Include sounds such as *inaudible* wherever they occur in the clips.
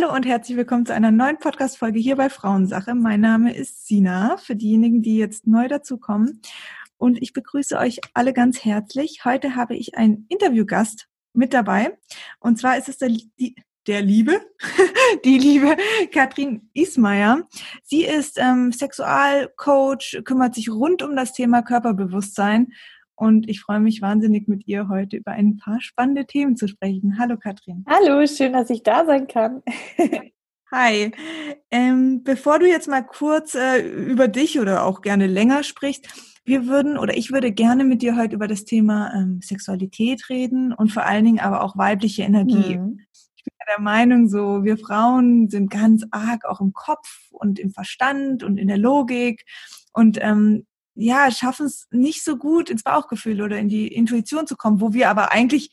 Hallo und herzlich willkommen zu einer neuen Podcast-Folge hier bei Frauensache. Mein Name ist Sina, für diejenigen, die jetzt neu dazukommen. Und ich begrüße euch alle ganz herzlich. Heute habe ich einen Interviewgast mit dabei. Und zwar ist es der, die, der Liebe, *laughs* die liebe Katrin Ismaier. Sie ist ähm, Sexualcoach, kümmert sich rund um das Thema Körperbewusstsein und ich freue mich wahnsinnig mit ihr heute über ein paar spannende Themen zu sprechen. Hallo Katrin. Hallo, schön, dass ich da sein kann. *laughs* Hi. Ähm, bevor du jetzt mal kurz äh, über dich oder auch gerne länger sprichst, wir würden oder ich würde gerne mit dir heute über das Thema ähm, Sexualität reden und vor allen Dingen aber auch weibliche Energie. Mhm. Ich bin der Meinung, so wir Frauen sind ganz arg auch im Kopf und im Verstand und in der Logik und ähm, ja, schaffen es nicht so gut ins Bauchgefühl oder in die Intuition zu kommen, wo wir aber eigentlich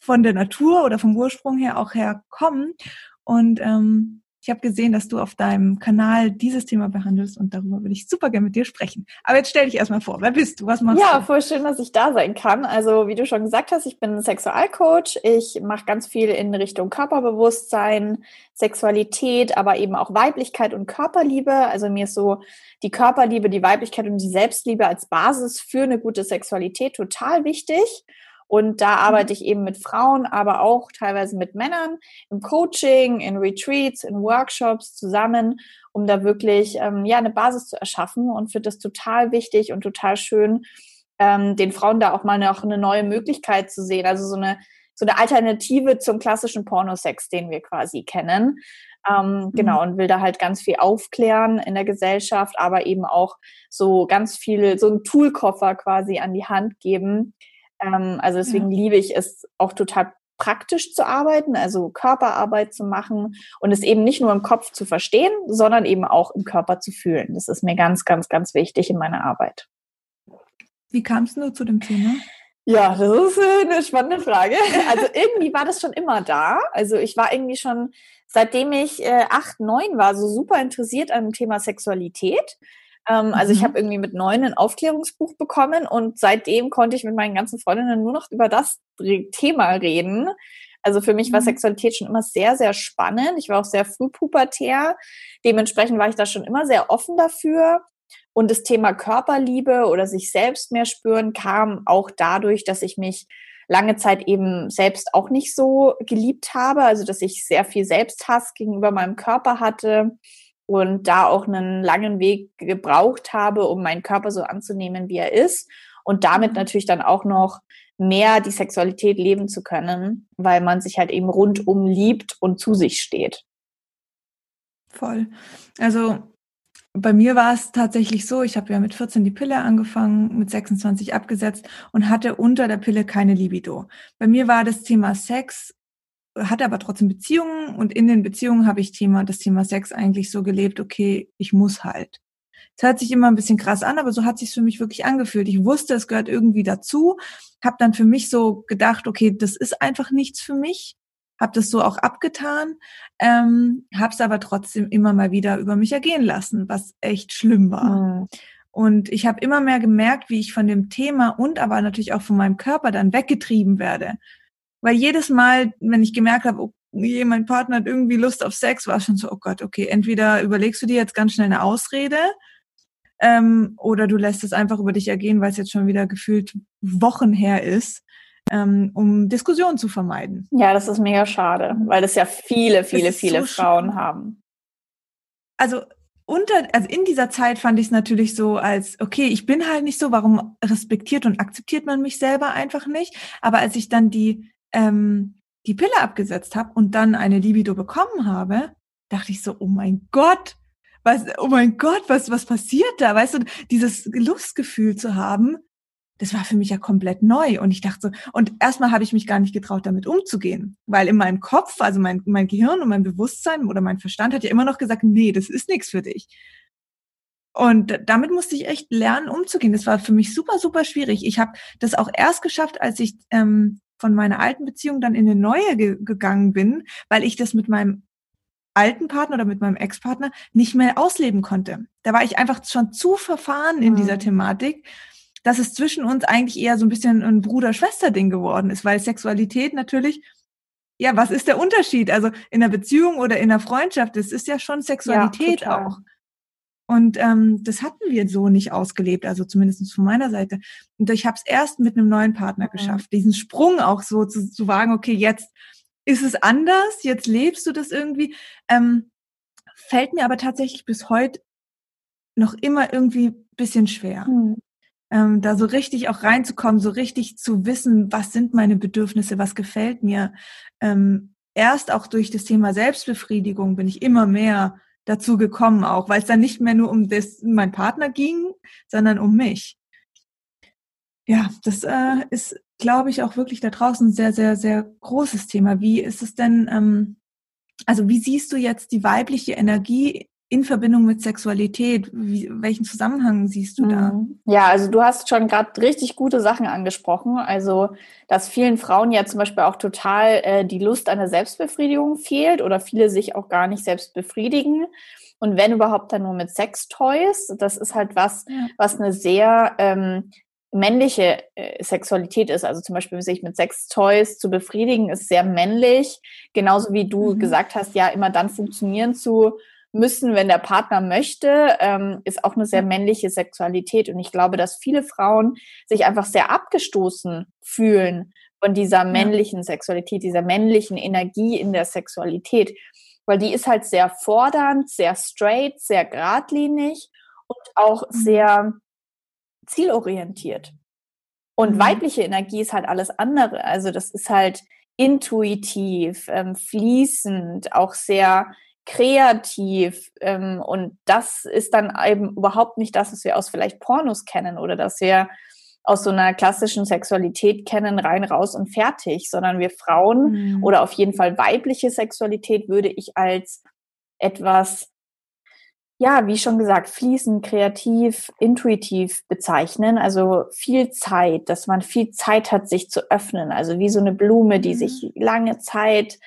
von der Natur oder vom Ursprung her auch herkommen. Und ähm, ich habe gesehen, dass du auf deinem Kanal dieses Thema behandelst und darüber würde ich super gerne mit dir sprechen. Aber jetzt stell dich erstmal vor, wer bist du? Was machst ja, du? Ja, voll schön, dass ich da sein kann. Also, wie du schon gesagt hast, ich bin Sexualcoach. Ich mache ganz viel in Richtung Körperbewusstsein, Sexualität, aber eben auch Weiblichkeit und Körperliebe. Also mir ist so die Körperliebe, die Weiblichkeit und die Selbstliebe als Basis für eine gute Sexualität total wichtig. Und da arbeite ich eben mit Frauen, aber auch teilweise mit Männern im Coaching, in Retreats, in Workshops zusammen, um da wirklich ähm, ja eine Basis zu erschaffen und finde das total wichtig und total schön, ähm, den Frauen da auch mal noch eine neue Möglichkeit zu sehen. Also so eine so eine Alternative zum klassischen Pornosex, den wir quasi kennen. Ähm, mhm. Genau, und will da halt ganz viel aufklären in der Gesellschaft, aber eben auch so ganz viel, so einen Toolkoffer quasi an die Hand geben, ähm, also deswegen ja. liebe ich es auch total praktisch zu arbeiten, also Körperarbeit zu machen und es eben nicht nur im Kopf zu verstehen, sondern eben auch im Körper zu fühlen. Das ist mir ganz, ganz, ganz wichtig in meiner Arbeit. Wie kamst du zu dem Thema? Ja, das ist äh, eine spannende Frage. *laughs* Also irgendwie war das schon immer da. Also ich war irgendwie schon, seitdem ich äh, acht, neun war, so super interessiert an dem Thema Sexualität ähm, also mhm. ich habe irgendwie mit neun ein Aufklärungsbuch bekommen und seitdem konnte ich mit meinen ganzen Freundinnen nur noch über das Thema reden. Also für mich war mhm. Sexualität schon immer sehr, sehr spannend. Ich war auch sehr früh pubertär. Dementsprechend war ich da schon immer sehr offen dafür. Und das Thema Körperliebe oder sich selbst mehr spüren kam auch dadurch, dass ich mich lange Zeit eben selbst auch nicht so geliebt habe. Also dass ich sehr viel Selbsthass gegenüber meinem Körper hatte und da auch einen langen Weg gebraucht habe, um meinen Körper so anzunehmen, wie er ist und damit mhm. natürlich dann auch noch mehr die Sexualität leben zu können, weil man sich halt eben rundum liebt und zu sich steht. Voll. Also bei mir war es tatsächlich so, ich habe ja mit 14 die Pille angefangen, mit 26 abgesetzt und hatte unter der Pille keine Libido. Bei mir war das Thema Sex hatte aber trotzdem Beziehungen und in den Beziehungen habe ich Thema, das Thema Sex eigentlich so gelebt, okay, ich muss halt. Es hört sich immer ein bisschen krass an, aber so hat sich für mich wirklich angefühlt. Ich wusste, es gehört irgendwie dazu, habe dann für mich so gedacht, okay, das ist einfach nichts für mich, habe das so auch abgetan, ähm, habe es aber trotzdem immer mal wieder über mich ergehen lassen, was echt schlimm war. Mhm. Und ich habe immer mehr gemerkt, wie ich von dem Thema und aber natürlich auch von meinem Körper dann weggetrieben werde. Weil jedes Mal, wenn ich gemerkt habe, oh, mein Partner hat irgendwie Lust auf Sex, war es schon so, oh Gott, okay, entweder überlegst du dir jetzt ganz schnell eine Ausrede ähm, oder du lässt es einfach über dich ergehen, weil es jetzt schon wieder gefühlt Wochen her ist, ähm, um Diskussionen zu vermeiden. Ja, das ist mega schade, weil das ja viele, viele, viele so Frauen haben. Also unter, also in dieser Zeit fand ich es natürlich so als, okay, ich bin halt nicht so, warum respektiert und akzeptiert man mich selber einfach nicht? Aber als ich dann die ähm, die Pille abgesetzt habe und dann eine Libido bekommen habe, dachte ich so, oh mein Gott, was, oh mein Gott, was, was passiert da? Weißt du, dieses Lustgefühl zu haben, das war für mich ja komplett neu. Und ich dachte so, und erstmal habe ich mich gar nicht getraut, damit umzugehen. Weil in meinem Kopf, also mein, mein Gehirn und mein Bewusstsein oder mein Verstand hat ja immer noch gesagt, nee, das ist nichts für dich. Und damit musste ich echt lernen, umzugehen. Das war für mich super, super schwierig. Ich habe das auch erst geschafft, als ich ähm, von meiner alten Beziehung dann in eine neue ge gegangen bin, weil ich das mit meinem alten Partner oder mit meinem Ex-Partner nicht mehr ausleben konnte. Da war ich einfach schon zu verfahren in mhm. dieser Thematik, dass es zwischen uns eigentlich eher so ein bisschen ein Bruder-Schwester-Ding geworden ist, weil Sexualität natürlich ja, was ist der Unterschied? Also in einer Beziehung oder in einer Freundschaft, das ist ja schon Sexualität ja, auch. Und ähm, das hatten wir so nicht ausgelebt, also zumindest von meiner Seite. Und ich habe es erst mit einem neuen Partner mhm. geschafft, diesen Sprung auch so zu, zu wagen, okay, jetzt ist es anders, jetzt lebst du das irgendwie. Ähm, fällt mir aber tatsächlich bis heute noch immer irgendwie bisschen schwer. Mhm. Ähm, da so richtig auch reinzukommen, so richtig zu wissen, was sind meine Bedürfnisse, was gefällt mir. Ähm, erst auch durch das Thema Selbstbefriedigung bin ich immer mehr dazu gekommen, auch weil es dann nicht mehr nur um das, mein Partner ging, sondern um mich. Ja, das äh, ist, glaube ich, auch wirklich da draußen ein sehr, sehr, sehr großes Thema. Wie ist es denn, ähm, also wie siehst du jetzt die weibliche Energie in Verbindung mit Sexualität? Wie, welchen Zusammenhang siehst du da? Mhm. Ja, also du hast schon gerade richtig gute Sachen angesprochen. Also, dass vielen Frauen ja zum Beispiel auch total äh, die Lust an der Selbstbefriedigung fehlt oder viele sich auch gar nicht selbst befriedigen. Und wenn überhaupt dann nur mit Sextoys. Das ist halt was, ja. was eine sehr ähm, männliche äh, Sexualität ist. Also zum Beispiel sich mit Sextoys zu befriedigen, ist sehr männlich. Genauso wie du mhm. gesagt hast, ja, immer dann funktionieren zu müssen, wenn der Partner möchte, ähm, ist auch eine sehr männliche Sexualität. Und ich glaube, dass viele Frauen sich einfach sehr abgestoßen fühlen von dieser männlichen Sexualität, dieser männlichen Energie in der Sexualität. Weil die ist halt sehr fordernd, sehr straight, sehr geradlinig und auch mhm. sehr zielorientiert. Und mhm. weibliche Energie ist halt alles andere. Also das ist halt intuitiv, ähm, fließend, auch sehr kreativ ähm, und das ist dann eben überhaupt nicht das, was wir aus vielleicht Pornos kennen oder dass wir aus so einer klassischen Sexualität kennen, rein, raus und fertig, sondern wir Frauen mhm. oder auf jeden Fall weibliche Sexualität würde ich als etwas, ja, wie schon gesagt, fließend, kreativ, intuitiv bezeichnen. Also viel Zeit, dass man viel Zeit hat, sich zu öffnen. Also wie so eine Blume, die mhm. sich lange Zeit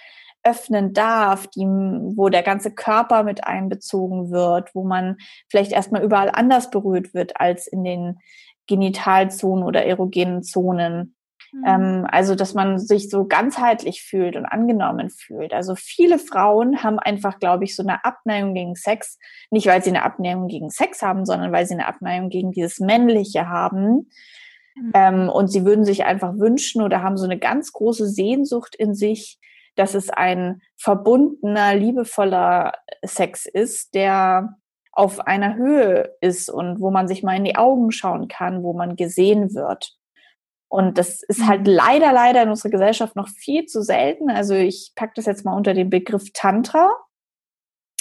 öffnen darf, die, wo der ganze Körper mit einbezogen wird, wo man vielleicht erstmal überall anders berührt wird als in den Genitalzonen oder erogenen Zonen. Mhm. Ähm, also, dass man sich so ganzheitlich fühlt und angenommen fühlt. Also viele Frauen haben einfach, glaube ich, so eine Abneigung gegen Sex. Nicht, weil sie eine Abneigung gegen Sex haben, sondern weil sie eine Abneigung gegen dieses Männliche haben. Mhm. Ähm, und sie würden sich einfach wünschen oder haben so eine ganz große Sehnsucht in sich, dass es ein verbundener, liebevoller Sex ist, der auf einer Höhe ist und wo man sich mal in die Augen schauen kann, wo man gesehen wird. Und das ist halt mhm. leider, leider in unserer Gesellschaft noch viel zu selten. Also ich packe das jetzt mal unter den Begriff Tantra.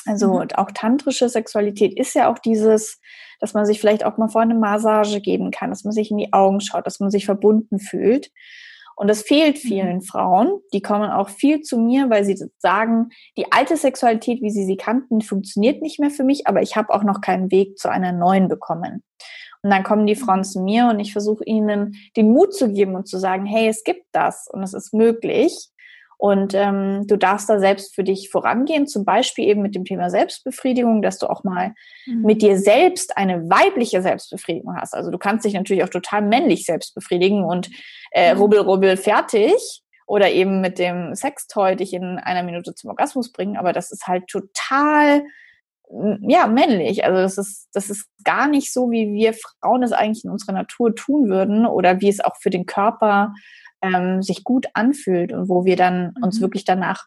Also mhm. auch tantrische Sexualität ist ja auch dieses, dass man sich vielleicht auch mal vor eine Massage geben kann, dass man sich in die Augen schaut, dass man sich verbunden fühlt. Und das fehlt mhm. vielen Frauen. Die kommen auch viel zu mir, weil sie sagen, die alte Sexualität, wie sie sie kannten, funktioniert nicht mehr für mich, aber ich habe auch noch keinen Weg zu einer neuen bekommen. Und dann kommen die Frauen zu mir und ich versuche ihnen den Mut zu geben und zu sagen, hey, es gibt das und es ist möglich. Und ähm, du darfst da selbst für dich vorangehen, zum Beispiel eben mit dem Thema Selbstbefriedigung, dass du auch mal mhm. mit dir selbst eine weibliche Selbstbefriedigung hast. Also du kannst dich natürlich auch total männlich selbst befriedigen und äh, mhm. rubbel, rubbel, fertig. Oder eben mit dem Sextoy dich in einer Minute zum Orgasmus bringen. Aber das ist halt total ja, männlich. Also das ist, das ist gar nicht so, wie wir Frauen es eigentlich in unserer Natur tun würden oder wie es auch für den Körper ähm, sich gut anfühlt und wo wir dann mhm. uns wirklich danach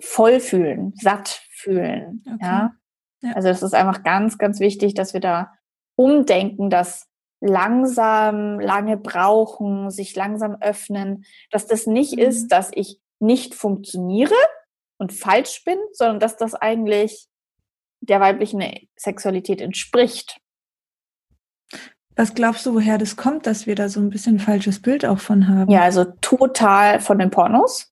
voll fühlen, satt fühlen. Okay. Ja? ja? Also es ist einfach ganz, ganz wichtig, dass wir da umdenken, dass langsam, lange brauchen, sich langsam öffnen, dass das nicht mhm. ist, dass ich nicht funktioniere und falsch bin, sondern dass das eigentlich der weiblichen Sexualität entspricht. Was glaubst du, woher das kommt, dass wir da so ein bisschen ein falsches Bild auch von haben? Ja, also total von den Pornos.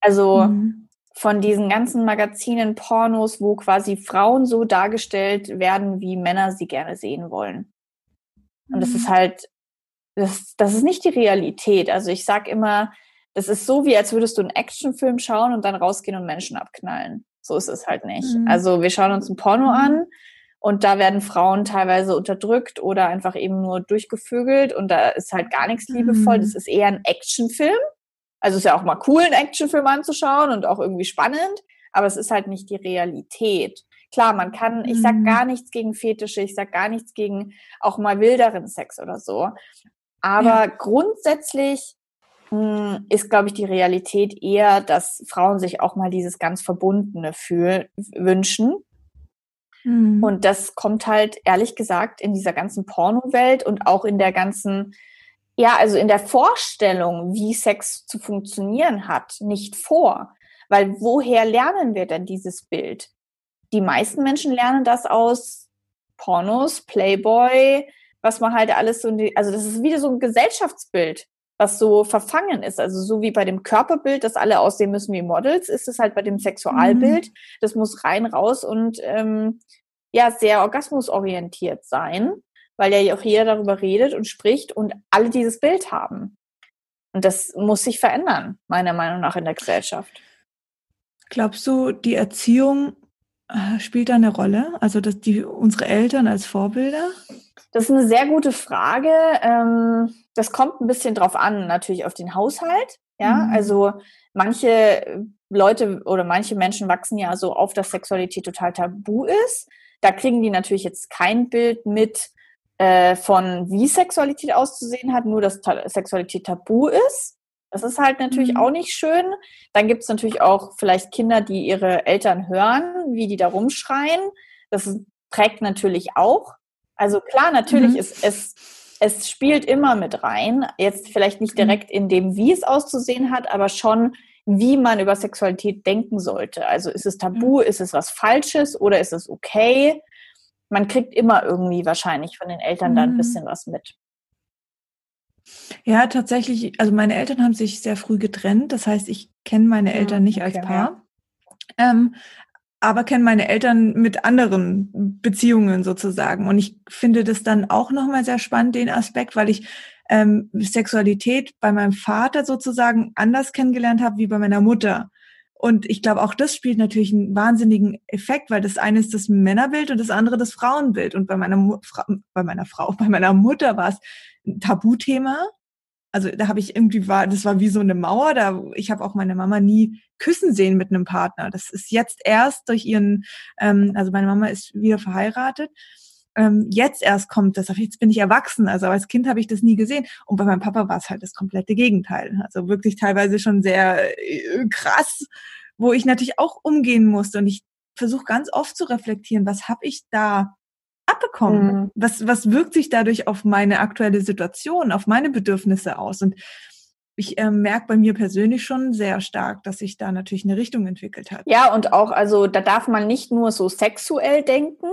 Also mhm. von diesen ganzen Magazinen, Pornos, wo quasi Frauen so dargestellt werden, wie Männer sie gerne sehen wollen. Und das ist mhm. halt, das, das ist nicht die Realität. Also ich sag immer, das ist so, wie als würdest du einen Actionfilm schauen und dann rausgehen und Menschen abknallen. So ist es halt nicht. Mhm. Also wir schauen uns ein Porno mhm. an und da werden Frauen teilweise unterdrückt oder einfach eben nur durchgevögelt und da ist halt gar nichts liebevoll. Mhm. Das ist eher ein Actionfilm. Also ist ja auch mal cool, einen Actionfilm anzuschauen und auch irgendwie spannend, aber es ist halt nicht die Realität. Klar, man kann, ich sag mhm. gar nichts gegen Fetische, ich sag gar nichts gegen auch mal wilderen Sex oder so. Aber ja. grundsätzlich mh, hm, ist, glaube ich, die Realität eher, dass Frauen sich auch mal dieses ganz Verbundene fühlen, wünschen. Mhm. Und das kommt halt, ehrlich gesagt, in dieser ganzen Porno-Welt und auch in der ganzen, ja, also in der Vorstellung, wie Sex zu funktionieren hat, nicht vor. Weil woher lernen wir denn dieses Bild? die meisten Menschen lernen das aus Pornos, Playboy, was man halt alles so, also das ist wieder so ein Gesellschaftsbild, was so verfangen ist. Also so wie bei dem Körperbild, dass alle aussehen müssen wie Models, ist es halt bei dem Sexualbild. Mhm. Das muss rein, raus und ähm, ja, sehr orgasmusorientiert sein, weil ja auch jeder darüber redet und spricht und alle dieses Bild haben. Und das muss sich verändern, meiner Meinung nach, in der Gesellschaft. Glaubst du, die Erziehung äh, spielt da eine Rolle? Also dass die unsere Eltern als Vorbilder? Das ist eine sehr gute Frage. Ähm, das kommt ein bisschen drauf an, natürlich auf den Haushalt. Ja, mhm. also manche Leute oder manche Menschen wachsen ja so auf, dass Sexualität total tabu ist. Da kriegen die natürlich jetzt kein Bild mit äh, von, wie Sexualität auszusehen hat, nur dass Sexualität tabu ist. Das ist halt natürlich mhm. auch nicht schön. Dann gibt es natürlich auch vielleicht Kinder, die ihre Eltern hören, wie die da rumschreien. Das prägt natürlich auch. Also klar, natürlich mhm. ist es, es spielt immer mit rein. Jetzt vielleicht nicht mhm. direkt in dem, wie es auszusehen hat, aber schon, wie man über Sexualität denken sollte. Also ist es tabu, mhm. ist es was Falsches oder ist es okay? Man kriegt immer irgendwie wahrscheinlich von den Eltern da ein mhm. bisschen was mit. Ja, tatsächlich, also meine Eltern haben sich sehr früh getrennt. Das heißt, ich kenne meine hm, Eltern nicht als Paar. Ähm, aber kenne meine Eltern mit anderen Beziehungen sozusagen. Und ich finde das dann auch nochmal sehr spannend, den Aspekt, weil ich ähm, Sexualität bei meinem Vater sozusagen anders kennengelernt habe wie bei meiner Mutter. Und ich glaube, auch das spielt natürlich einen wahnsinnigen Effekt, weil das eine ist das Männerbild und das andere das Frauenbild. Und bei meiner, Mu bei meiner Frau, *laughs* bei meiner Mutter war es ein Tabuthema. Also da habe ich irgendwie war, das war wie so eine Mauer. Da ich habe auch meine Mama nie küssen sehen mit einem Partner. Das ist jetzt erst durch ihren, ähm, also meine Mama ist wieder verheiratet. Ähm, jetzt erst kommt das, jetzt bin ich erwachsen. Also als Kind habe ich das nie gesehen. Und bei meinem Papa war es halt das komplette Gegenteil. Also wirklich teilweise schon sehr äh, krass, wo ich natürlich auch umgehen musste. Und ich versuche ganz oft zu reflektieren, was habe ich da abbekommen? Mhm. Was, was wirkt sich dadurch auf meine aktuelle Situation, auf meine Bedürfnisse aus? Und ich äh, merke bei mir persönlich schon sehr stark, dass sich da natürlich eine Richtung entwickelt hat. Ja, und auch, also da darf man nicht nur so sexuell denken,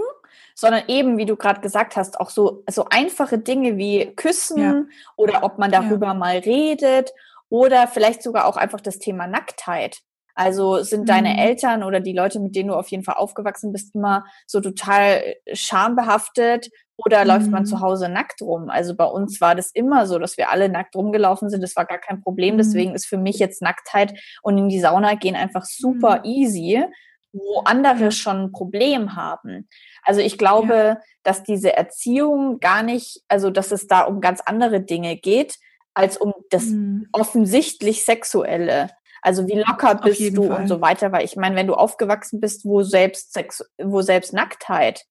sondern eben, wie du gerade gesagt hast, auch so, so einfache Dinge wie Küssen ja. oder ob man darüber ja. mal redet oder vielleicht sogar auch einfach das Thema Nacktheit. Also sind deine mhm. Eltern oder die Leute, mit denen du auf jeden Fall aufgewachsen bist, immer so total äh, schambehaftet oder mhm. läuft man zu mhm. Hause nackt rum? Also bei uns war das immer so, dass wir alle nackt rumgelaufen sind. Das war gar kein Problem. Mhm. Deswegen ist für mich jetzt Nacktheit und in die Sauna gehen einfach super mhm. easy, wo andere schon ein Problem haben. Also ich glaube, ja. dass diese Erziehung gar nicht, also dass es da um ganz andere Dinge geht, als um das mhm. offensichtlich Sexuelle. Also wie locker bist du Fall. und so weiter, weil ich meine, wenn du aufgewachsen bist, wo selbst Sex, wo selbst Nacktheit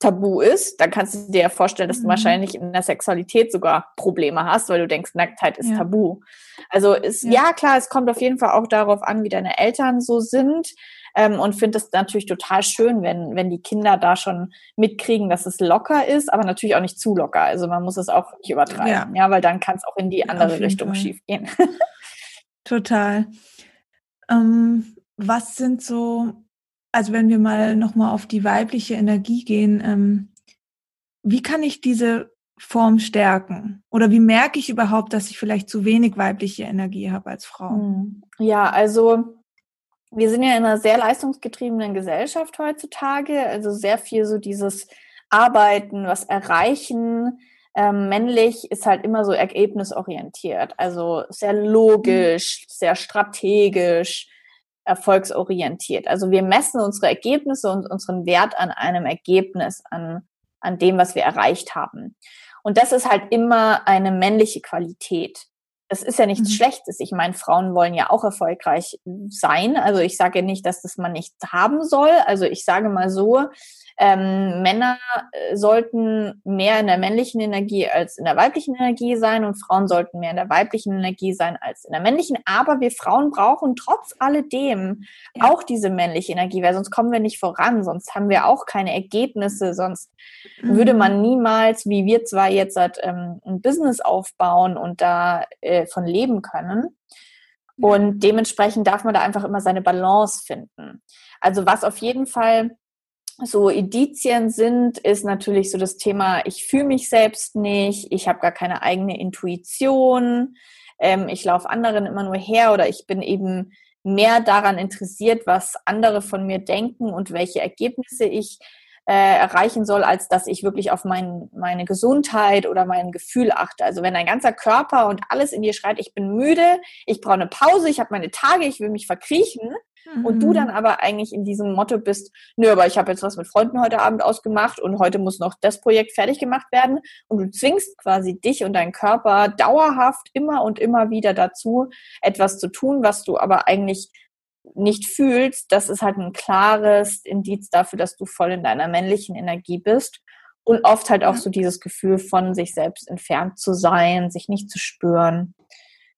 tabu ist, dann kannst du dir ja vorstellen, dass du mhm. wahrscheinlich in der Sexualität sogar Probleme hast, weil du denkst, Nacktheit ist ja. tabu. Also ist, ja. ja. klar, es kommt auf jeden Fall auch darauf an, wie deine Eltern so sind. Ähm, und finde es natürlich total schön, wenn, wenn die Kinder da schon mitkriegen, dass es locker ist, aber natürlich auch nicht zu locker. Also man muss es auch nicht übertreiben, ja, ja weil dann kann es auch in die andere Richtung Fall. schief gehen. *laughs* Total. Ähm, was sind so, also wenn wir mal nochmal auf die weibliche Energie gehen, ähm, wie kann ich diese Form stärken? Oder wie merke ich überhaupt, dass ich vielleicht zu wenig weibliche Energie habe als Frau? Hm. Ja, also wir sind ja in einer sehr leistungsgetriebenen Gesellschaft heutzutage, also sehr viel so dieses Arbeiten, was erreichen. Ähm, männlich ist halt immer so ergebnisorientiert, also sehr logisch, sehr strategisch, erfolgsorientiert. Also wir messen unsere Ergebnisse und unseren Wert an einem Ergebnis, an, an dem, was wir erreicht haben. Und das ist halt immer eine männliche Qualität. das ist ja nichts mhm. Schlechtes. Ich meine, Frauen wollen ja auch erfolgreich sein. Also ich sage nicht, dass das man nicht haben soll. Also ich sage mal so, ähm, Männer äh, sollten mehr in der männlichen Energie als in der weiblichen Energie sein und Frauen sollten mehr in der weiblichen Energie sein als in der männlichen. Aber wir Frauen brauchen trotz alledem ja. auch diese männliche Energie, weil sonst kommen wir nicht voran, sonst haben wir auch keine Ergebnisse, sonst mhm. würde man niemals, wie wir zwar jetzt halt, ähm, ein Business aufbauen und da äh, von leben können. Und dementsprechend darf man da einfach immer seine Balance finden. Also was auf jeden Fall so Indizien sind, ist natürlich so das Thema, ich fühle mich selbst nicht, ich habe gar keine eigene Intuition, ähm, ich laufe anderen immer nur her oder ich bin eben mehr daran interessiert, was andere von mir denken und welche Ergebnisse ich äh, erreichen soll, als dass ich wirklich auf mein, meine Gesundheit oder mein Gefühl achte. Also wenn dein ganzer Körper und alles in dir schreit, ich bin müde, ich brauche eine Pause, ich habe meine Tage, ich will mich verkriechen, Mhm. Und du dann mhm. aber eigentlich in diesem Motto bist, nö, aber ich habe jetzt was mit Freunden heute Abend ausgemacht und heute muss noch das Projekt fertig gemacht werden. Und du zwingst quasi dich und deinen Körper dauerhaft immer und immer wieder dazu, etwas zu tun, was du aber eigentlich nicht fühlst. Das ist halt ein klares Indiz dafür, dass du voll in deiner männlichen Energie bist. Und oft halt auch so dieses Gefühl von sich selbst entfernt zu sein, sich nicht zu spüren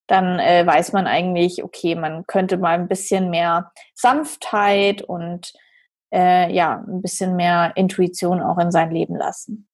dann äh, weiß man eigentlich, okay, man könnte mal ein bisschen mehr Sanftheit und äh, ja, ein bisschen mehr Intuition auch in sein Leben lassen.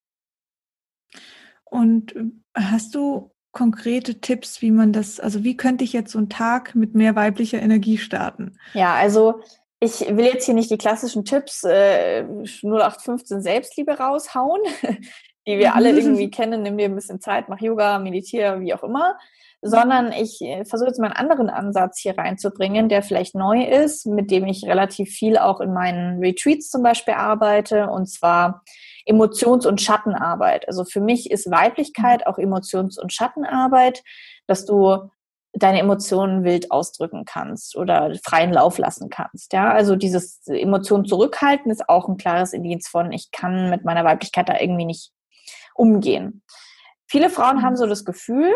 Und äh, hast du konkrete Tipps, wie man das, also wie könnte ich jetzt so einen Tag mit mehr weiblicher Energie starten? Ja, also ich will jetzt hier nicht die klassischen Tipps äh, 0815 Selbstliebe raushauen, *laughs* die wir alle irgendwie kennen. Nimm dir ein bisschen Zeit, mach Yoga, meditiere, wie auch immer sondern ich äh, versuche jetzt mal einen anderen Ansatz hier reinzubringen, der vielleicht neu ist, mit dem ich relativ viel auch in meinen Retreats zum Beispiel arbeite, und zwar Emotions- und Schattenarbeit. Also für mich ist Weiblichkeit auch Emotions- und Schattenarbeit, dass du deine Emotionen wild ausdrücken kannst oder freien Lauf lassen kannst. Ja, also dieses Emotionen zurückhalten ist auch ein klares Indiz von, ich kann mit meiner Weiblichkeit da irgendwie nicht umgehen. Viele Frauen haben so das Gefühl,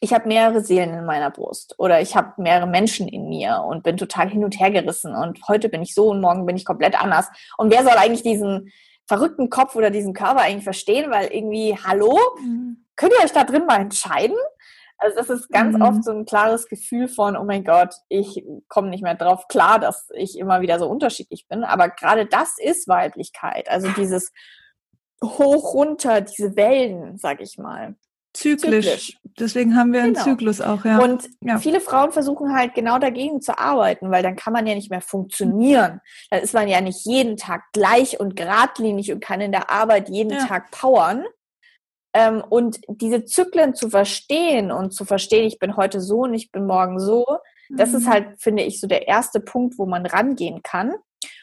ich habe mehrere Seelen in meiner Brust oder ich habe mehrere Menschen in mir und bin total hin und her gerissen und heute bin ich so und morgen bin ich komplett anders. Und wer soll eigentlich diesen verrückten Kopf oder diesen Körper eigentlich verstehen? Weil irgendwie, hallo, mhm. könnt ihr euch da drin mal entscheiden? Also das ist ganz mhm. oft so ein klares Gefühl von, oh mein Gott, ich komme nicht mehr drauf klar, dass ich immer wieder so unterschiedlich bin. Aber gerade das ist Weiblichkeit. Also dieses hoch runter, diese Wellen, sag ich mal. Zyklisch. Zyklisch. Deswegen haben wir einen genau. Zyklus auch, ja. Und ja. viele Frauen versuchen halt genau dagegen zu arbeiten, weil dann kann man ja nicht mehr funktionieren. Dann ist man ja nicht jeden Tag gleich und geradlinig und kann in der Arbeit jeden ja. Tag powern. Ähm, und diese Zyklen zu verstehen und zu verstehen, ich bin heute so und ich bin morgen so, mhm. das ist mhm. halt, finde ich, so der erste Punkt, wo man rangehen kann.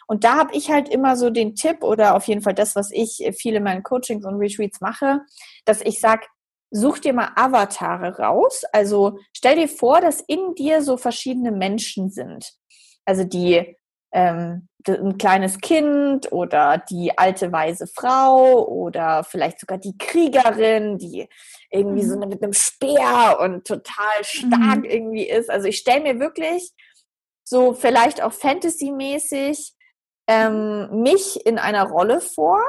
Und da habe ich halt immer so den Tipp oder auf jeden Fall das, was ich viel in meinen Coachings und Retreats mache, dass ich sage, such dir mal Avatare raus. Also stell dir vor, dass in dir so verschiedene Menschen sind. Also die ähm, ein kleines Kind oder die alte weise Frau oder vielleicht sogar die Kriegerin, die irgendwie mhm. so mit einem Speer und total stark mhm. irgendwie ist. Also ich stelle mir wirklich so vielleicht auch Fantasy-mäßig ähm, mich in einer Rolle vor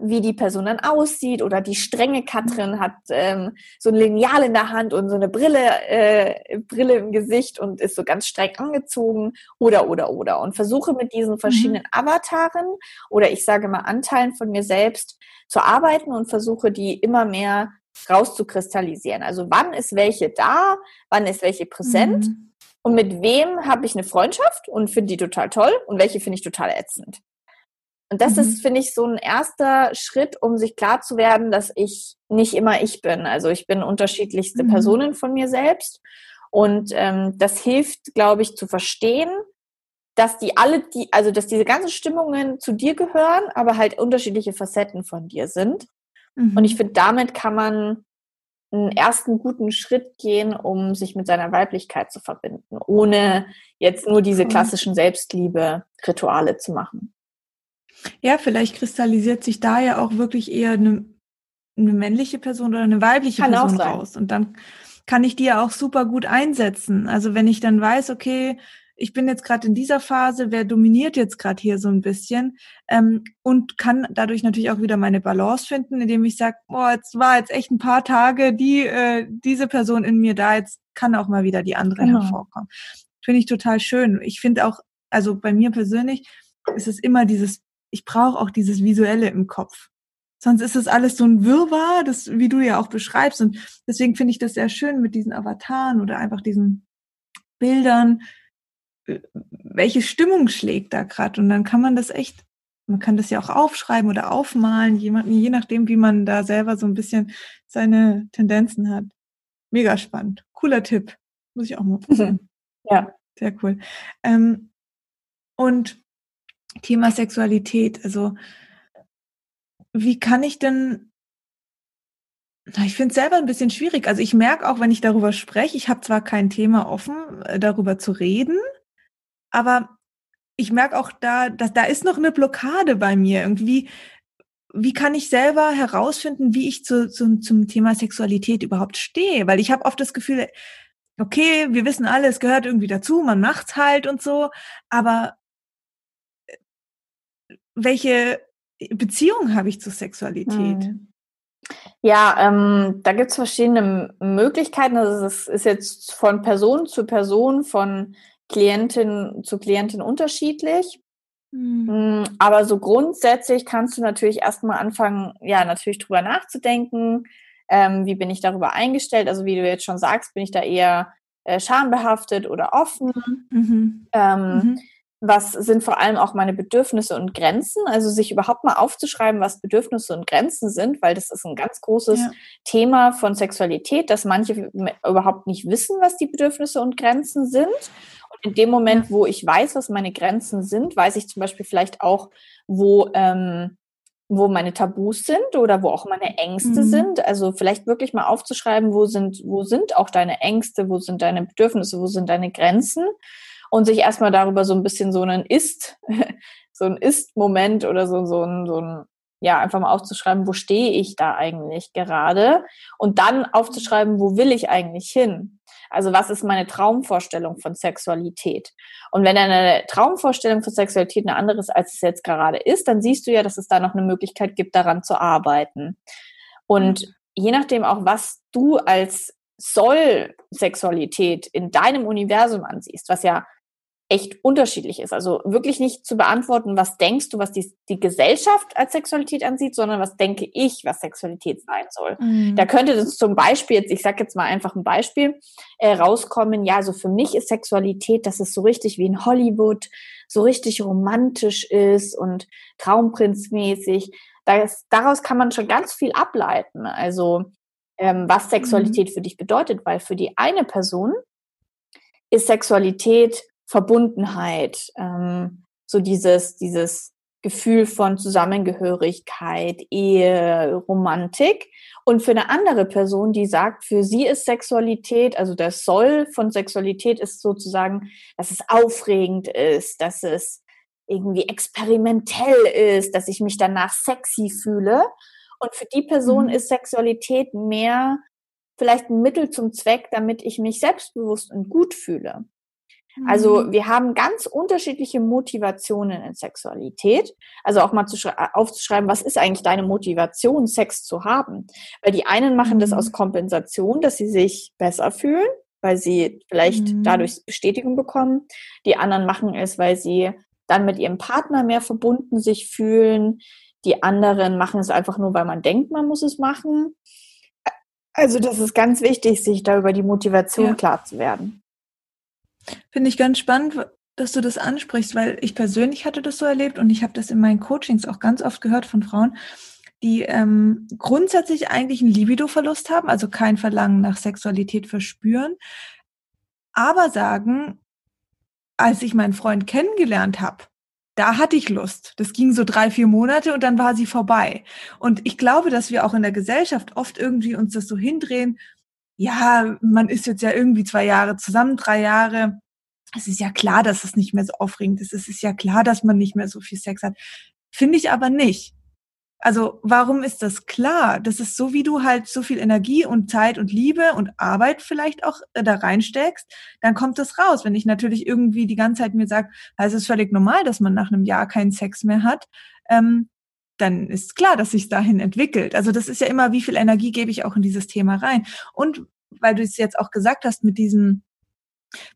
wie die Person dann aussieht oder die strenge Katrin hat ähm, so ein Lineal in der Hand und so eine Brille, äh, Brille im Gesicht und ist so ganz streng angezogen oder oder oder und versuche mit diesen mhm. verschiedenen Avataren oder ich sage mal Anteilen von mir selbst zu arbeiten und versuche die immer mehr rauszukristallisieren. Also wann ist welche da, wann ist welche präsent mhm. und mit wem habe ich eine Freundschaft und finde die total toll und welche finde ich total ätzend. Und das mhm. ist, finde ich, so ein erster Schritt, um sich klar zu werden, dass ich nicht immer ich bin. Also ich bin unterschiedlichste mhm. Personen von mir selbst. Und ähm, das hilft, glaube ich, zu verstehen, dass die alle, die, also dass diese ganzen Stimmungen zu dir gehören, aber halt unterschiedliche Facetten von dir sind. Mhm. Und ich finde, damit kann man einen ersten guten Schritt gehen, um sich mit seiner Weiblichkeit zu verbinden, ohne jetzt nur diese klassischen Selbstliebe-Rituale zu machen. Ja, vielleicht kristallisiert sich da ja auch wirklich eher eine, eine männliche Person oder eine weibliche Kann Person raus. Und dann kann ich die ja auch super gut einsetzen. Also wenn ich dann weiß, okay, ich bin jetzt gerade in dieser Phase, wer dominiert jetzt gerade hier so ein bisschen ähm, und kann dadurch natürlich auch wieder meine Balance finden, indem ich sage, boah, jetzt war jetzt echt ein paar Tage die äh, diese Person in mir da, jetzt kann auch mal wieder die andere genau. hervorkommen. Finde ich total schön. Ich finde auch, also bei mir persönlich ist es immer dieses, ich brauche auch dieses Visuelle im Kopf. Sonst ist es alles so ein Wirrwarr, das, wie du ja auch beschreibst. Und deswegen finde ich das sehr schön mit diesen Avataren oder einfach diesen Bildern, welche Stimmung schlägt da gerade. Und dann kann man das echt, man kann das ja auch aufschreiben oder aufmalen, jemanden, je nachdem, wie man da selber so ein bisschen seine Tendenzen hat. Mega spannend. Cooler Tipp. Muss ich auch mal probieren. *laughs* Ja. Sehr cool. Ähm, und Thema Sexualität, also wie kann ich denn ich finde es selber ein bisschen schwierig. Also ich merke auch, wenn ich darüber spreche, ich habe zwar kein Thema offen, äh, darüber zu reden, aber ich merke auch da, dass da ist noch eine Blockade bei mir. Irgendwie, wie kann ich selber herausfinden, wie ich zu, zu, zum Thema Sexualität überhaupt stehe? Weil ich habe oft das Gefühl, okay, wir wissen alle, es gehört irgendwie dazu, man macht's halt und so, aber welche Beziehung habe ich zur Sexualität? Hm. Ja, ähm, da gibt es verschiedene Möglichkeiten. Also es ist jetzt von Person zu Person, von Klientin zu Klientin unterschiedlich. Mhm. Aber so grundsätzlich kannst du natürlich erstmal anfangen, ja, natürlich drüber nachzudenken. Ähm, wie bin ich darüber eingestellt? Also wie du jetzt schon sagst, bin ich da eher äh, schambehaftet oder offen? Mhm. Ähm, mhm was sind vor allem auch meine Bedürfnisse und Grenzen? Also sich überhaupt mal aufzuschreiben, was Bedürfnisse und Grenzen sind, weil das ist ein ganz großes ja. Thema von Sexualität, dass manche überhaupt nicht wissen, was die Bedürfnisse und Grenzen sind. Und in dem Moment, wo ich weiß, was meine Grenzen sind, weiß ich zum Beispiel vielleicht auch, wo ähm, wo meine Tabus sind oder wo auch meine Ängste mhm. sind. Also vielleicht wirklich mal aufzuschreiben, wo sind, wo sind auch deine Ängste, wo sind deine Bedürfnisse, wo sind deine Grenzen und sich erstmal darüber so ein bisschen so einen Ist, *laughs* so ein Ist-Moment oder so, so ein, so ein, ja, einfach mal aufzuschreiben, wo stehe ich da eigentlich gerade und dann aufzuschreiben, wo will ich eigentlich hin? Also was ist meine Traumvorstellung von Sexualität? Und wenn deine Traumvorstellung von Sexualität eine andere ist, als es jetzt gerade ist, dann siehst du ja, dass es da noch eine Möglichkeit gibt, daran zu arbeiten. Und mhm. je nachdem auch, was du als Soll-Sexualität in deinem Universum ansiehst, was ja echt unterschiedlich ist. Also wirklich nicht zu beantworten, was denkst du, was die, die Gesellschaft als Sexualität ansieht, sondern was denke ich, was Sexualität sein soll. Mhm. Da könnte das zum Beispiel, jetzt, ich sage jetzt mal einfach ein Beispiel, äh, rauskommen, ja, also für mich ist Sexualität, dass es so richtig wie in Hollywood, so richtig romantisch ist und traumprinzmäßig. Das, daraus kann man schon ganz viel ableiten. Also ähm, was Sexualität mhm. für dich bedeutet, weil für die eine Person ist Sexualität Verbundenheit, ähm, so dieses, dieses Gefühl von Zusammengehörigkeit, Ehe, Romantik. Und für eine andere Person, die sagt, für sie ist Sexualität, also der Soll von Sexualität ist sozusagen, dass es aufregend ist, dass es irgendwie experimentell ist, dass ich mich danach sexy fühle. Und für die Person mhm. ist Sexualität mehr vielleicht ein Mittel zum Zweck, damit ich mich selbstbewusst und gut fühle. Also mhm. wir haben ganz unterschiedliche Motivationen in Sexualität. Also auch mal zu aufzuschreiben, was ist eigentlich deine Motivation, Sex zu haben? Weil die einen machen das aus mhm. Kompensation, dass sie sich besser fühlen, weil sie vielleicht mhm. dadurch Bestätigung bekommen. Die anderen machen es, weil sie dann mit ihrem Partner mehr verbunden sich fühlen. Die anderen machen es einfach nur, weil man denkt, man muss es machen. Also das ist ganz wichtig, sich da über die Motivation ja. klar zu werden. Finde ich ganz spannend, dass du das ansprichst, weil ich persönlich hatte das so erlebt und ich habe das in meinen Coachings auch ganz oft gehört von Frauen, die ähm, grundsätzlich eigentlich einen Libido-Verlust haben, also kein Verlangen nach Sexualität verspüren, aber sagen, als ich meinen Freund kennengelernt habe, da hatte ich Lust. Das ging so drei, vier Monate und dann war sie vorbei. Und ich glaube, dass wir auch in der Gesellschaft oft irgendwie uns das so hindrehen, ja, man ist jetzt ja irgendwie zwei Jahre zusammen, drei Jahre. Es ist ja klar, dass es nicht mehr so aufregend ist. Es ist ja klar, dass man nicht mehr so viel Sex hat. Finde ich aber nicht. Also warum ist das klar? Das ist so, wie du halt so viel Energie und Zeit und Liebe und Arbeit vielleicht auch äh, da reinsteckst, dann kommt das raus. Wenn ich natürlich irgendwie die ganze Zeit mir sage, es ist völlig normal, dass man nach einem Jahr keinen Sex mehr hat, ähm, dann ist klar, dass sich dahin entwickelt. Also das ist ja immer, wie viel Energie gebe ich auch in dieses Thema rein. Und weil du es jetzt auch gesagt hast mit diesem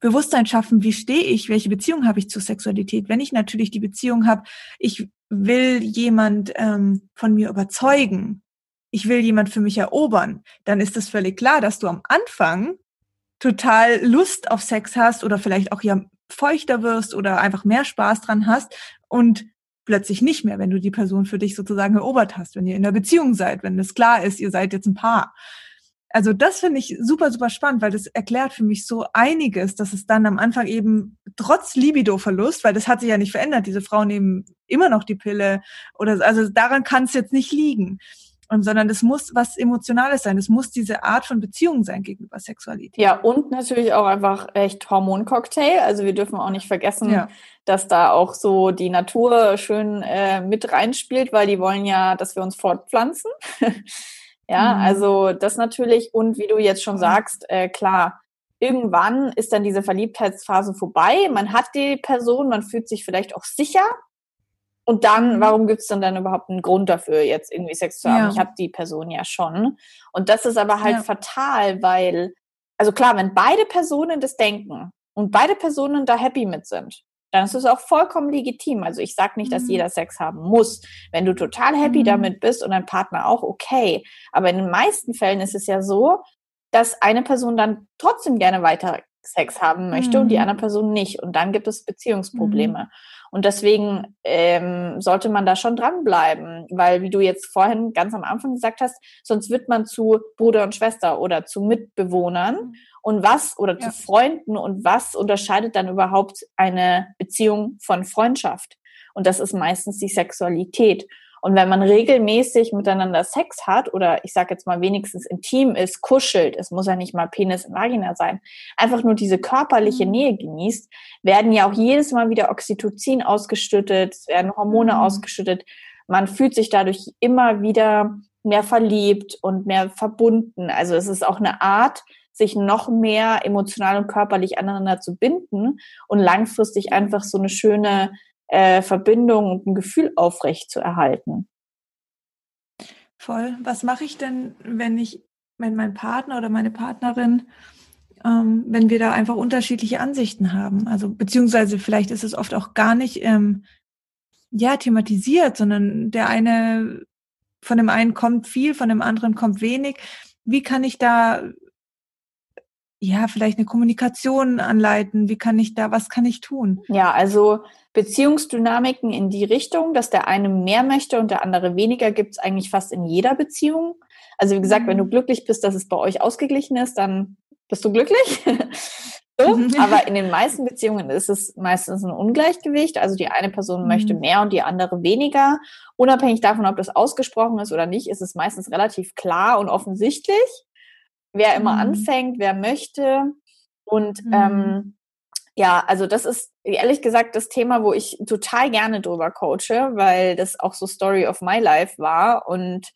Bewusstsein schaffen, wie stehe ich, welche Beziehung habe ich zur Sexualität. Wenn ich natürlich die Beziehung habe, ich will jemand ähm, von mir überzeugen, ich will jemand für mich erobern, dann ist es völlig klar, dass du am Anfang total Lust auf Sex hast oder vielleicht auch ja feuchter wirst oder einfach mehr Spaß dran hast und plötzlich nicht mehr, wenn du die Person für dich sozusagen erobert hast, wenn ihr in der Beziehung seid, wenn es klar ist, ihr seid jetzt ein Paar. Also das finde ich super, super spannend, weil das erklärt für mich so einiges, dass es dann am Anfang eben trotz Libido-Verlust, weil das hat sich ja nicht verändert, diese Frauen nehmen immer noch die Pille oder also daran kann es jetzt nicht liegen. Und, sondern das muss was Emotionales sein. Das muss diese Art von Beziehung sein gegenüber Sexualität. Ja, und natürlich auch einfach echt Hormoncocktail. Also wir dürfen auch nicht vergessen, ja. Dass da auch so die Natur schön äh, mit reinspielt, weil die wollen ja, dass wir uns fortpflanzen. *laughs* Ja, mhm. also das natürlich. Und wie du jetzt schon sagst, äh, klar, irgendwann ist dann diese Verliebtheitsphase vorbei. Man hat die Person, man fühlt sich vielleicht auch sicher. Und dann, mhm. warum gibt es dann dann überhaupt einen Grund dafür, jetzt irgendwie Sex zu haben? Ja. Ich habe die Person ja schon. Und das ist aber halt ja. fatal, weil, also klar, wenn beide Personen das denken und beide Personen da happy mit sind, dann ist es auch vollkommen legitim. Also ich sage nicht, dass mhm. jeder Sex haben muss. Wenn du total happy mhm. damit bist und dein Partner auch, okay. Aber in den meisten Fällen ist es ja so, dass eine Person dann trotzdem gerne weiter Sex haben möchte mhm. und die mhm. andere Person nicht. Und dann gibt es Beziehungsprobleme. Mhm. Und deswegen ähm, sollte man da schon dranbleiben, weil wie du jetzt vorhin ganz am Anfang gesagt hast, sonst wird man zu Bruder und Schwester oder zu Mitbewohnern. Mhm. Und was oder ja. zu Freunden und was unterscheidet dann überhaupt eine Beziehung von Freundschaft? Und das ist meistens die Sexualität. Und wenn man regelmäßig miteinander Sex hat oder ich sage jetzt mal wenigstens intim ist, kuschelt, es muss ja nicht mal Penis und Vagina sein, einfach nur diese körperliche mhm. Nähe genießt, werden ja auch jedes Mal wieder Oxytocin ausgeschüttet, es werden Hormone mhm. ausgeschüttet. Man fühlt sich dadurch immer wieder mehr verliebt und mehr verbunden. Also es ist auch eine Art, sich noch mehr emotional und körperlich aneinander zu binden und langfristig einfach so eine schöne äh, Verbindung und ein Gefühl aufrecht zu erhalten. Voll. Was mache ich denn, wenn ich, wenn mein Partner oder meine Partnerin, ähm, wenn wir da einfach unterschiedliche Ansichten haben? Also beziehungsweise vielleicht ist es oft auch gar nicht ähm, ja thematisiert, sondern der eine von dem einen kommt viel, von dem anderen kommt wenig. Wie kann ich da ja, vielleicht eine Kommunikation anleiten? Wie kann ich da, was kann ich tun? Ja, also Beziehungsdynamiken in die Richtung, dass der eine mehr möchte und der andere weniger, gibt es eigentlich fast in jeder Beziehung. Also wie gesagt, mhm. wenn du mhm. glücklich bist, dass es bei euch ausgeglichen ist, dann bist du glücklich. *laughs* so. Mhm. Aber in den meisten Beziehungen ist es meistens ein Ungleichgewicht. Also die eine Person mhm. möchte mehr und die andere weniger. Unabhängig davon, ob das ausgesprochen ist oder nicht, ist es meistens relativ klar und offensichtlich wer immer mhm. anfängt, wer möchte. Und mhm. ähm, ja, also das ist ehrlich gesagt das Thema, wo ich total gerne drüber coache, weil das auch so Story of my life war und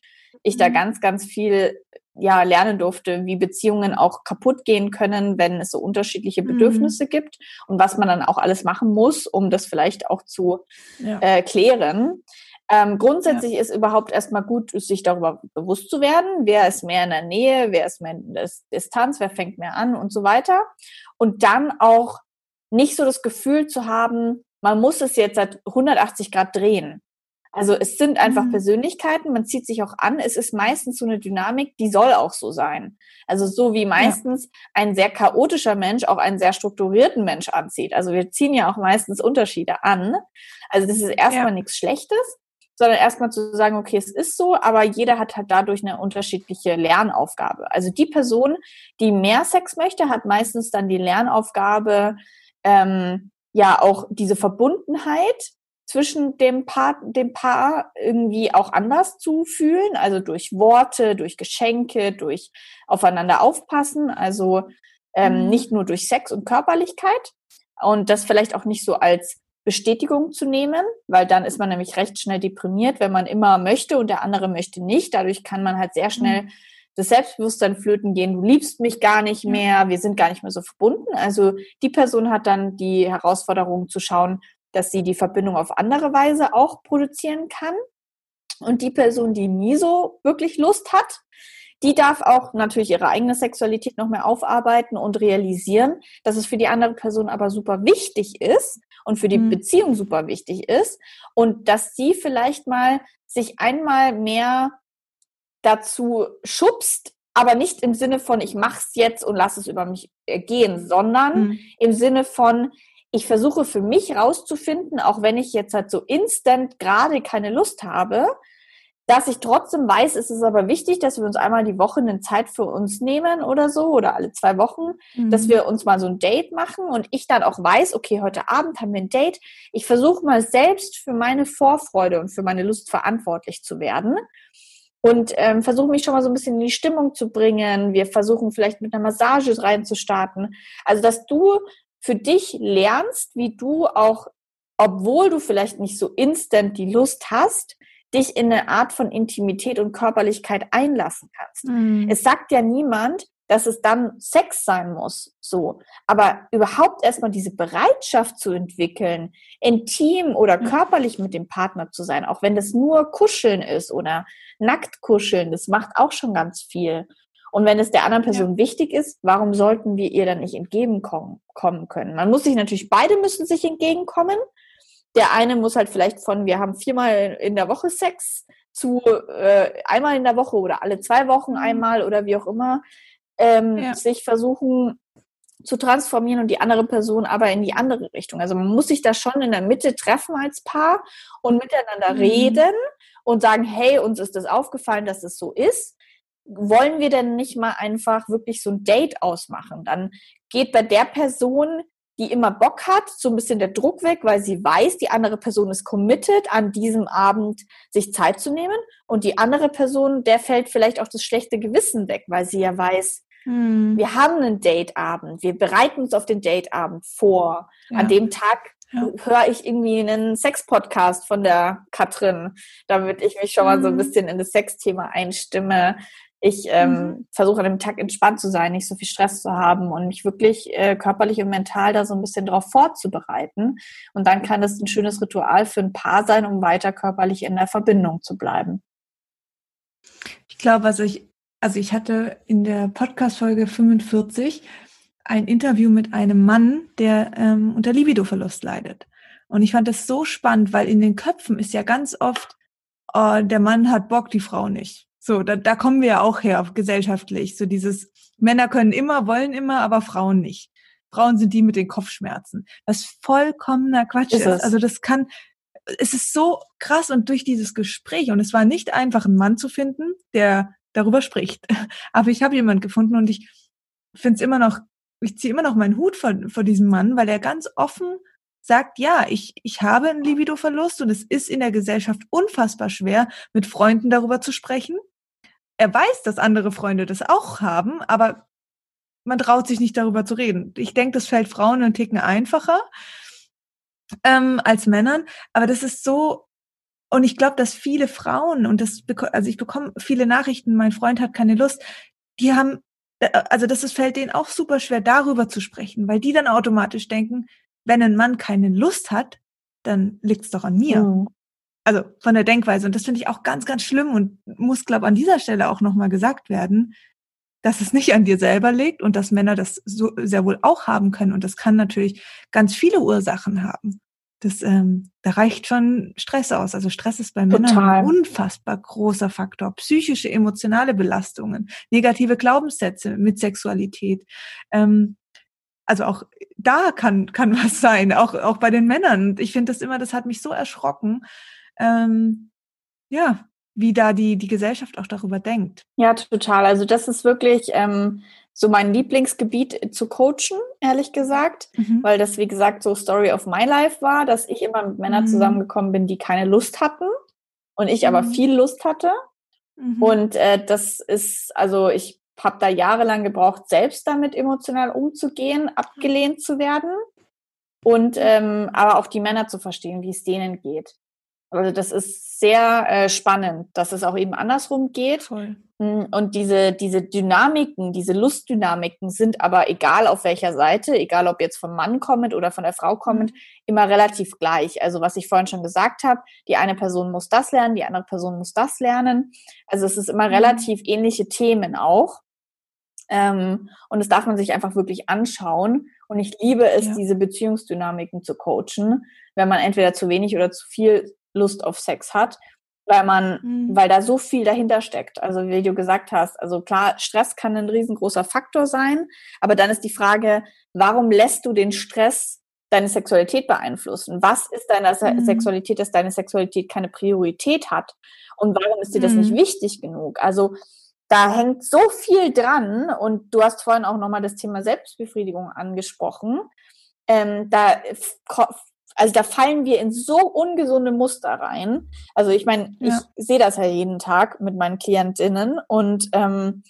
ich mhm. da ganz, ganz viel ja lernen durfte, wie Beziehungen auch kaputt gehen können, wenn es so unterschiedliche mhm. Bedürfnisse mhm. gibt und was man dann auch alles machen muss, um das vielleicht auch zu ja. äh, klären. Ähm, grundsätzlich ja. ist überhaupt erstmal gut, sich darüber bewusst zu werden, wer ist mehr in der Nähe, wer ist mehr in der Distanz, wer fängt mehr an und so weiter. Und dann auch nicht so das Gefühl zu haben, man muss es jetzt seit 180 Grad drehen. Also es sind einfach mhm. Persönlichkeiten, man zieht sich auch an. Es ist meistens so eine Dynamik, die soll auch so sein. Also so wie meistens ja. ein sehr chaotischer Mensch auch einen sehr strukturierten Mensch anzieht. Also wir ziehen ja auch meistens Unterschiede an. Also das ist erstmal ja. nichts Schlechtes sondern erstmal zu sagen, okay, es ist so, aber jeder hat halt dadurch eine unterschiedliche Lernaufgabe. Also die Person, die mehr Sex möchte, hat meistens dann die Lernaufgabe, ähm, ja auch diese Verbundenheit zwischen dem Paar, dem Paar irgendwie auch anders zu fühlen, also durch Worte, durch Geschenke, durch aufeinander aufpassen, also ähm, mhm. nicht nur durch Sex und Körperlichkeit und das vielleicht auch nicht so als Bestätigung zu nehmen, weil dann ist man nämlich recht schnell deprimiert, wenn man immer möchte und der andere möchte nicht. Dadurch kann man halt sehr schnell mhm. das Selbstbewusstsein flöten gehen. Du liebst mich gar nicht mehr, wir sind gar nicht mehr so verbunden. Also die Person hat dann die Herausforderung zu schauen, dass sie die Verbindung auf andere Weise auch produzieren kann. Und die Person, die nie so wirklich Lust hat, die darf auch natürlich ihre eigene Sexualität noch mehr aufarbeiten und realisieren, dass es für die andere Person aber super wichtig ist und für die mhm. Beziehung super wichtig ist und dass sie vielleicht mal sich einmal mehr dazu schubst, aber nicht im Sinne von ich mach's jetzt und lass es über mich gehen, sondern mhm. im Sinne von ich versuche für mich rauszufinden, auch wenn ich jetzt halt so instant gerade keine Lust habe, dass ich trotzdem weiß, ist es aber wichtig, dass wir uns einmal die Woche eine Zeit für uns nehmen oder so oder alle zwei Wochen, mhm. dass wir uns mal so ein Date machen und ich dann auch weiß, okay, heute Abend haben wir ein Date. Ich versuche mal selbst für meine Vorfreude und für meine Lust verantwortlich zu werden und ähm, versuche mich schon mal so ein bisschen in die Stimmung zu bringen. Wir versuchen vielleicht mit einer Massage reinzustarten. Also, dass du für dich lernst, wie du auch, obwohl du vielleicht nicht so instant die Lust hast, dich in eine Art von Intimität und Körperlichkeit einlassen kannst. Mhm. Es sagt ja niemand, dass es dann Sex sein muss, so. Aber überhaupt erstmal diese Bereitschaft zu entwickeln, intim oder körperlich mit dem Partner zu sein, auch wenn das nur Kuscheln ist oder nackt kuscheln, das macht auch schon ganz viel. Und wenn es der anderen Person ja. wichtig ist, warum sollten wir ihr dann nicht entgegenkommen können? Man muss sich natürlich, beide müssen sich entgegenkommen, der eine muss halt vielleicht von, wir haben viermal in der Woche Sex zu äh, einmal in der Woche oder alle zwei Wochen mhm. einmal oder wie auch immer, ähm, ja. sich versuchen zu transformieren und die andere Person aber in die andere Richtung. Also man muss sich da schon in der Mitte treffen als Paar und miteinander mhm. reden und sagen, hey, uns ist das aufgefallen, dass es so ist. Wollen wir denn nicht mal einfach wirklich so ein Date ausmachen? Dann geht bei der Person die immer Bock hat, so ein bisschen der Druck weg, weil sie weiß, die andere Person ist committed, an diesem Abend sich Zeit zu nehmen. Und die andere Person, der fällt vielleicht auch das schlechte Gewissen weg, weil sie ja weiß, hm. wir haben einen Dateabend, wir bereiten uns auf den Dateabend vor. Ja. An dem Tag ja. höre ich irgendwie einen Sex-Podcast von der Katrin, damit ich mich schon mal so ein hm. bisschen in das Sexthema einstimme ich ähm, mhm. versuche an dem Tag entspannt zu sein, nicht so viel Stress zu haben und mich wirklich äh, körperlich und mental da so ein bisschen drauf vorzubereiten. Und dann kann das ein schönes Ritual für ein Paar sein, um weiter körperlich in der Verbindung zu bleiben. Ich glaube, also ich, also ich hatte in der Podcast-Folge 45 ein Interview mit einem Mann, der ähm, unter Libidoverlust leidet. Und ich fand das so spannend, weil in den Köpfen ist ja ganz oft, oh, der Mann hat Bock, die Frau nicht. So, da, da kommen wir ja auch her, gesellschaftlich. So dieses, Männer können immer, wollen immer, aber Frauen nicht. Frauen sind die mit den Kopfschmerzen. Was vollkommener Quatsch ist. ist. Also das kann, es ist so krass und durch dieses Gespräch, und es war nicht einfach, einen Mann zu finden, der darüber spricht. *laughs* Aber ich habe jemanden gefunden und ich finde es immer noch, ich ziehe immer noch meinen Hut vor, vor diesem Mann, weil er ganz offen sagt, ja, ich, ich habe einen Libidoverlust und es ist in der Gesellschaft unfassbar schwer, mit Freunden darüber zu sprechen er weiß, dass andere Freunde das auch haben, aber man traut sich nicht darüber zu reden. Ich denke, das fällt Frauen einen Ticken einfacher ähm, als Männern, aber das ist so, und ich glaube, dass viele Frauen, und das, also ich bekomme viele Nachrichten, mein Freund hat keine Lust, die haben, äh, also das ist, fällt denen auch super schwer, darüber zu sprechen, weil die dann automatisch denken, wenn ein Mann keine Lust hat, dann liegt's doch an mir. Mhm also von der Denkweise. Und das finde ich auch ganz, ganz schlimm und muss, glaube an dieser Stelle auch nochmal gesagt werden, dass es nicht an dir selber liegt und dass Männer das so sehr wohl auch haben können. Und das kann natürlich ganz viele Ursachen haben. Das, ähm, da reicht schon Stress aus. Also Stress ist bei Männern Total. ein unfassbar großer Faktor. Psychische, emotionale Belastungen, negative Glaubenssätze mit Sexualität. Ähm, also auch da kann, kann was sein, auch, auch bei den Männern. Ich finde das immer, das hat mich so erschrocken, ähm, ja, wie da die, die Gesellschaft auch darüber denkt. Ja, total. Also das ist wirklich ähm, so mein Lieblingsgebiet zu coachen, ehrlich gesagt, mhm. weil das, wie gesagt, so Story of My Life war, dass ich immer mit Männern mhm. zusammengekommen bin, die keine Lust hatten und ich mhm. aber viel Lust hatte. Mhm. Und äh, das ist, also ich habe da jahrelang gebraucht, selbst damit emotional umzugehen, abgelehnt zu werden. und ähm, aber auch die Männer zu verstehen, wie es denen geht. Also das ist sehr äh, spannend, dass es auch eben andersrum geht. Voll. Hm, und diese, diese Dynamiken, diese Lustdynamiken sind aber egal auf welcher Seite, egal ob jetzt vom Mann kommend oder von der Frau kommend, mhm. immer relativ gleich. Also was ich vorhin schon gesagt habe, die eine Person muss das lernen, die andere Person muss das lernen. Also es ist immer mhm. relativ ähnliche Themen auch. Ähm, und das darf man sich einfach wirklich anschauen. Und ich liebe es, ja. diese Beziehungsdynamiken zu coachen, wenn man entweder zu wenig oder zu viel Lust auf Sex hat, weil man, mhm. weil da so viel dahinter steckt. Also wie du gesagt hast, also klar, Stress kann ein riesengroßer Faktor sein, aber dann ist die Frage, warum lässt du den Stress deine Sexualität beeinflussen? Was ist deine mhm. Sexualität, dass deine Sexualität keine Priorität hat? Und warum ist dir das mhm. nicht wichtig genug? Also da hängt so viel dran und du hast vorhin auch nochmal das Thema Selbstbefriedigung angesprochen. Ähm, da also da fallen wir in so ungesunde Muster rein. Also ich meine, ja. ich sehe das ja jeden Tag mit meinen Klientinnen und ähm,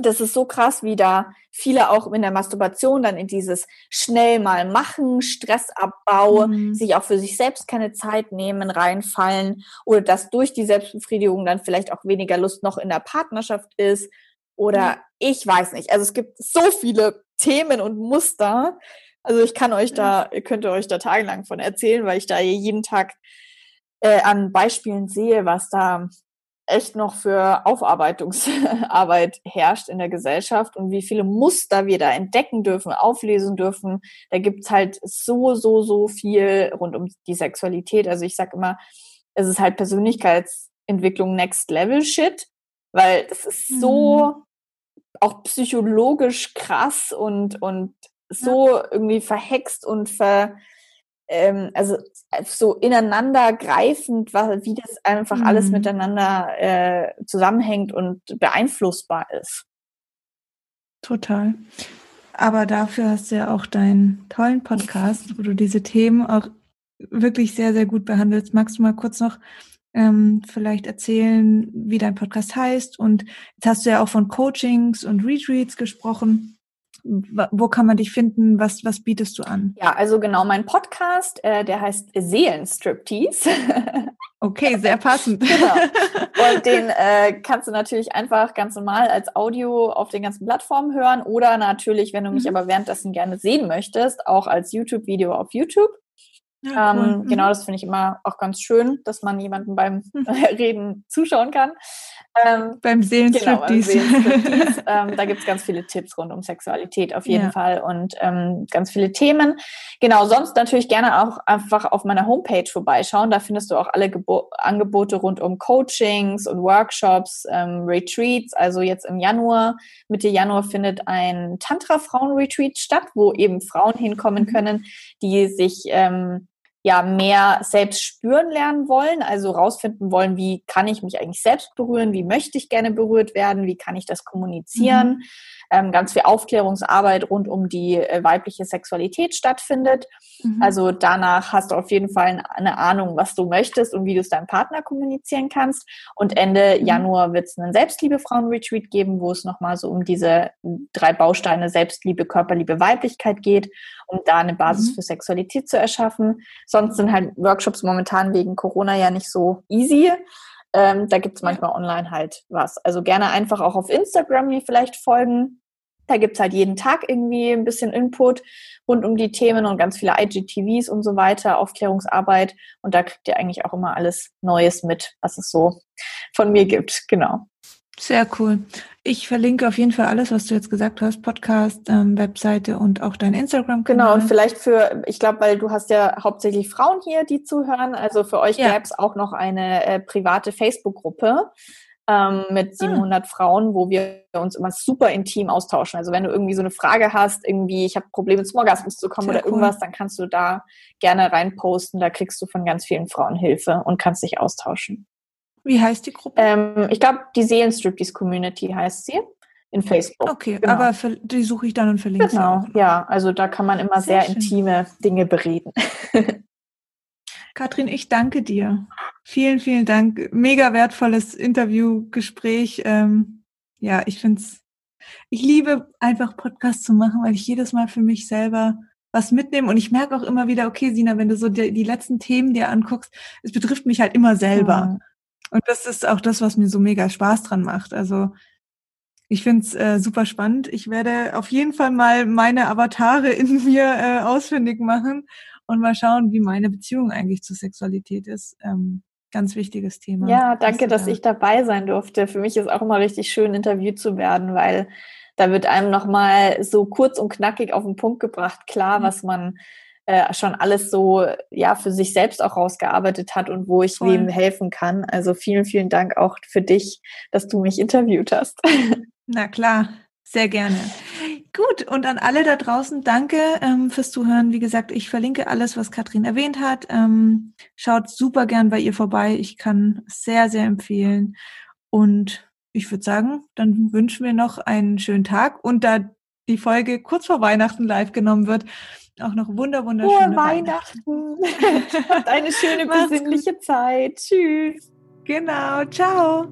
das ist so krass, wie da viele auch in der Masturbation dann in dieses schnell mal machen, Stressabbau, mhm. sich auch für sich selbst keine Zeit nehmen, reinfallen oder dass durch die Selbstbefriedigung dann vielleicht auch weniger Lust noch in der Partnerschaft ist oder mhm. ich weiß nicht. Also es gibt so viele Themen und Muster, also ich kann euch da, ihr könnt euch da tagelang von erzählen, weil ich da jeden Tag äh, an Beispielen sehe, was da echt noch für Aufarbeitungsarbeit *laughs* herrscht in der Gesellschaft und wie viele Muster wir da entdecken dürfen, auflesen dürfen. Da gibt's halt so, so, so viel rund um die Sexualität. Also ich sag immer, es ist halt Persönlichkeitsentwicklung Next Level Shit, weil das ist so mhm. auch psychologisch krass und, und so irgendwie verhext und ver, ähm, also so ineinander greifend, wie das einfach mhm. alles miteinander äh, zusammenhängt und beeinflussbar ist. Total. Aber dafür hast du ja auch deinen tollen Podcast, wo du diese Themen auch wirklich sehr, sehr gut behandelst. Magst du mal kurz noch ähm, vielleicht erzählen, wie dein Podcast heißt? Und jetzt hast du ja auch von Coachings und Retreats gesprochen wo kann man dich finden? Was, was bietest du an? Ja, also genau, mein Podcast, äh, der heißt Seelenstriptease. *laughs* Okay, sehr passend. genau. *laughs* Und den äh, kannst du natürlich einfach ganz normal als Audio auf den ganzen Plattformen hören oder natürlich, wenn du mich mhm. aber währenddessen gerne sehen möchtest, auch als YouTube-Video auf YouTube. Ja, cool. ähm, mhm. Genau, das finde ich immer auch ganz schön, dass man jemanden beim. *laughs* Reden zuschauen kann. Ähm, beim Seelenstriptease. Genau, Seelenstriptease. *laughs* ähm, da gibt es ganz viele Tipps rund um Sexualität auf jeden ja. Fall und ähm, ganz viele Themen. Genau, sonst natürlich gerne auch einfach auf meiner Homepage vorbeischauen. Da findest du auch alle Gebo Angebote rund um Coachings und Workshops, ähm, Retreats. Also jetzt im Januar, Mitte Januar findet ein Tantra-Frauen-Retreat statt, wo eben Frauen hinkommen mhm. können, die sich ähm, ja mehr selbst spüren lernen wollen, also rausfinden wollen, wie kann ich mich eigentlich selbst berühren, wie möchte ich gerne berührt werden, wie kann ich das kommunizieren. Mhm ähm, ganz viel Aufklärungsarbeit rund um die äh, weibliche Sexualität stattfindet. Mhm. Also danach hast du auf jeden Fall eine Ahnung, was du möchtest und wie du es deinem Partner kommunizieren kannst. Und Ende mhm. Januar wird es einen Selbstliebe-Frauen-Retreat geben, wo es nochmal so um diese drei Bausteine Selbstliebe, Körperliebe, Weiblichkeit geht, um da eine Basis mhm. für Sexualität zu erschaffen. Sonst sind halt Workshops momentan wegen Corona ja nicht so easy. Ähm, da gibt es manchmal online halt was. Also gerne einfach auch auf Instagram mir vielleicht folgen. Da gibt es halt jeden Tag irgendwie ein bisschen Input rund um die Themen und ganz viele IGTVs und so weiter, Aufklärungsarbeit. Und da kriegt ihr eigentlich auch immer alles Neues mit, was es so von mir gibt. Genau. Sehr cool. Ich verlinke auf jeden Fall alles, was du jetzt gesagt hast, Podcast, ähm, Webseite und auch dein Instagram. -Kanal. Genau, und vielleicht für, ich glaube, weil du hast ja hauptsächlich Frauen hier, die zuhören, also für euch ja. gäbe es auch noch eine äh, private Facebook-Gruppe ähm, mit 700 ah. Frauen, wo wir uns immer super intim austauschen. Also wenn du irgendwie so eine Frage hast, irgendwie, ich habe Probleme zum Orgasmus zu kommen Sehr oder cool. irgendwas, dann kannst du da gerne reinposten. Da kriegst du von ganz vielen Frauen Hilfe und kannst dich austauschen. Wie heißt die Gruppe? Ähm, ich glaube, die Seelenstriptease Community heißt sie in Facebook. Okay, genau. aber für, die suche ich dann und verlinke Genau, ja, also da kann man immer sehr, sehr intime Dinge bereden. *laughs* Katrin, ich danke dir. Vielen, vielen Dank. Mega wertvolles Interview, Gespräch. Ähm, ja, ich finde es, ich liebe einfach Podcasts zu machen, weil ich jedes Mal für mich selber was mitnehmen. Und ich merke auch immer wieder, okay, Sina, wenn du so die, die letzten Themen dir anguckst, es betrifft mich halt immer selber. Mhm. Und das ist auch das, was mir so mega Spaß dran macht. Also ich finde es äh, super spannend. Ich werde auf jeden Fall mal meine Avatare in *laughs* mir äh, ausfindig machen und mal schauen, wie meine Beziehung eigentlich zur Sexualität ist. Ähm, ganz wichtiges Thema. Ja, danke, dass ich dabei sein durfte. Für mich ist auch immer richtig schön, interviewt zu werden, weil da wird einem nochmal so kurz und knackig auf den Punkt gebracht, klar, mhm. was man äh, schon alles so ja für sich selbst auch rausgearbeitet hat und wo ich Voll. wem helfen kann. Also vielen, vielen Dank auch für dich, dass du mich interviewt hast. *laughs* Na klar, sehr gerne. Gut, und an alle da draußen, danke ähm, fürs Zuhören. Wie gesagt, ich verlinke alles, was Katrin erwähnt hat. Ähm, schaut super gern bei ihr vorbei. Ich kann sehr, sehr empfehlen. Und ich würde sagen, dann wünschen wir noch einen schönen Tag. Und da die Folge kurz vor Weihnachten live genommen wird, auch noch wunder, wunderschöne Frohe Weihnachten. Weihnachten. *laughs* Habt eine schöne *laughs* besinnliche Zeit. Tschüss. Genau. Ciao.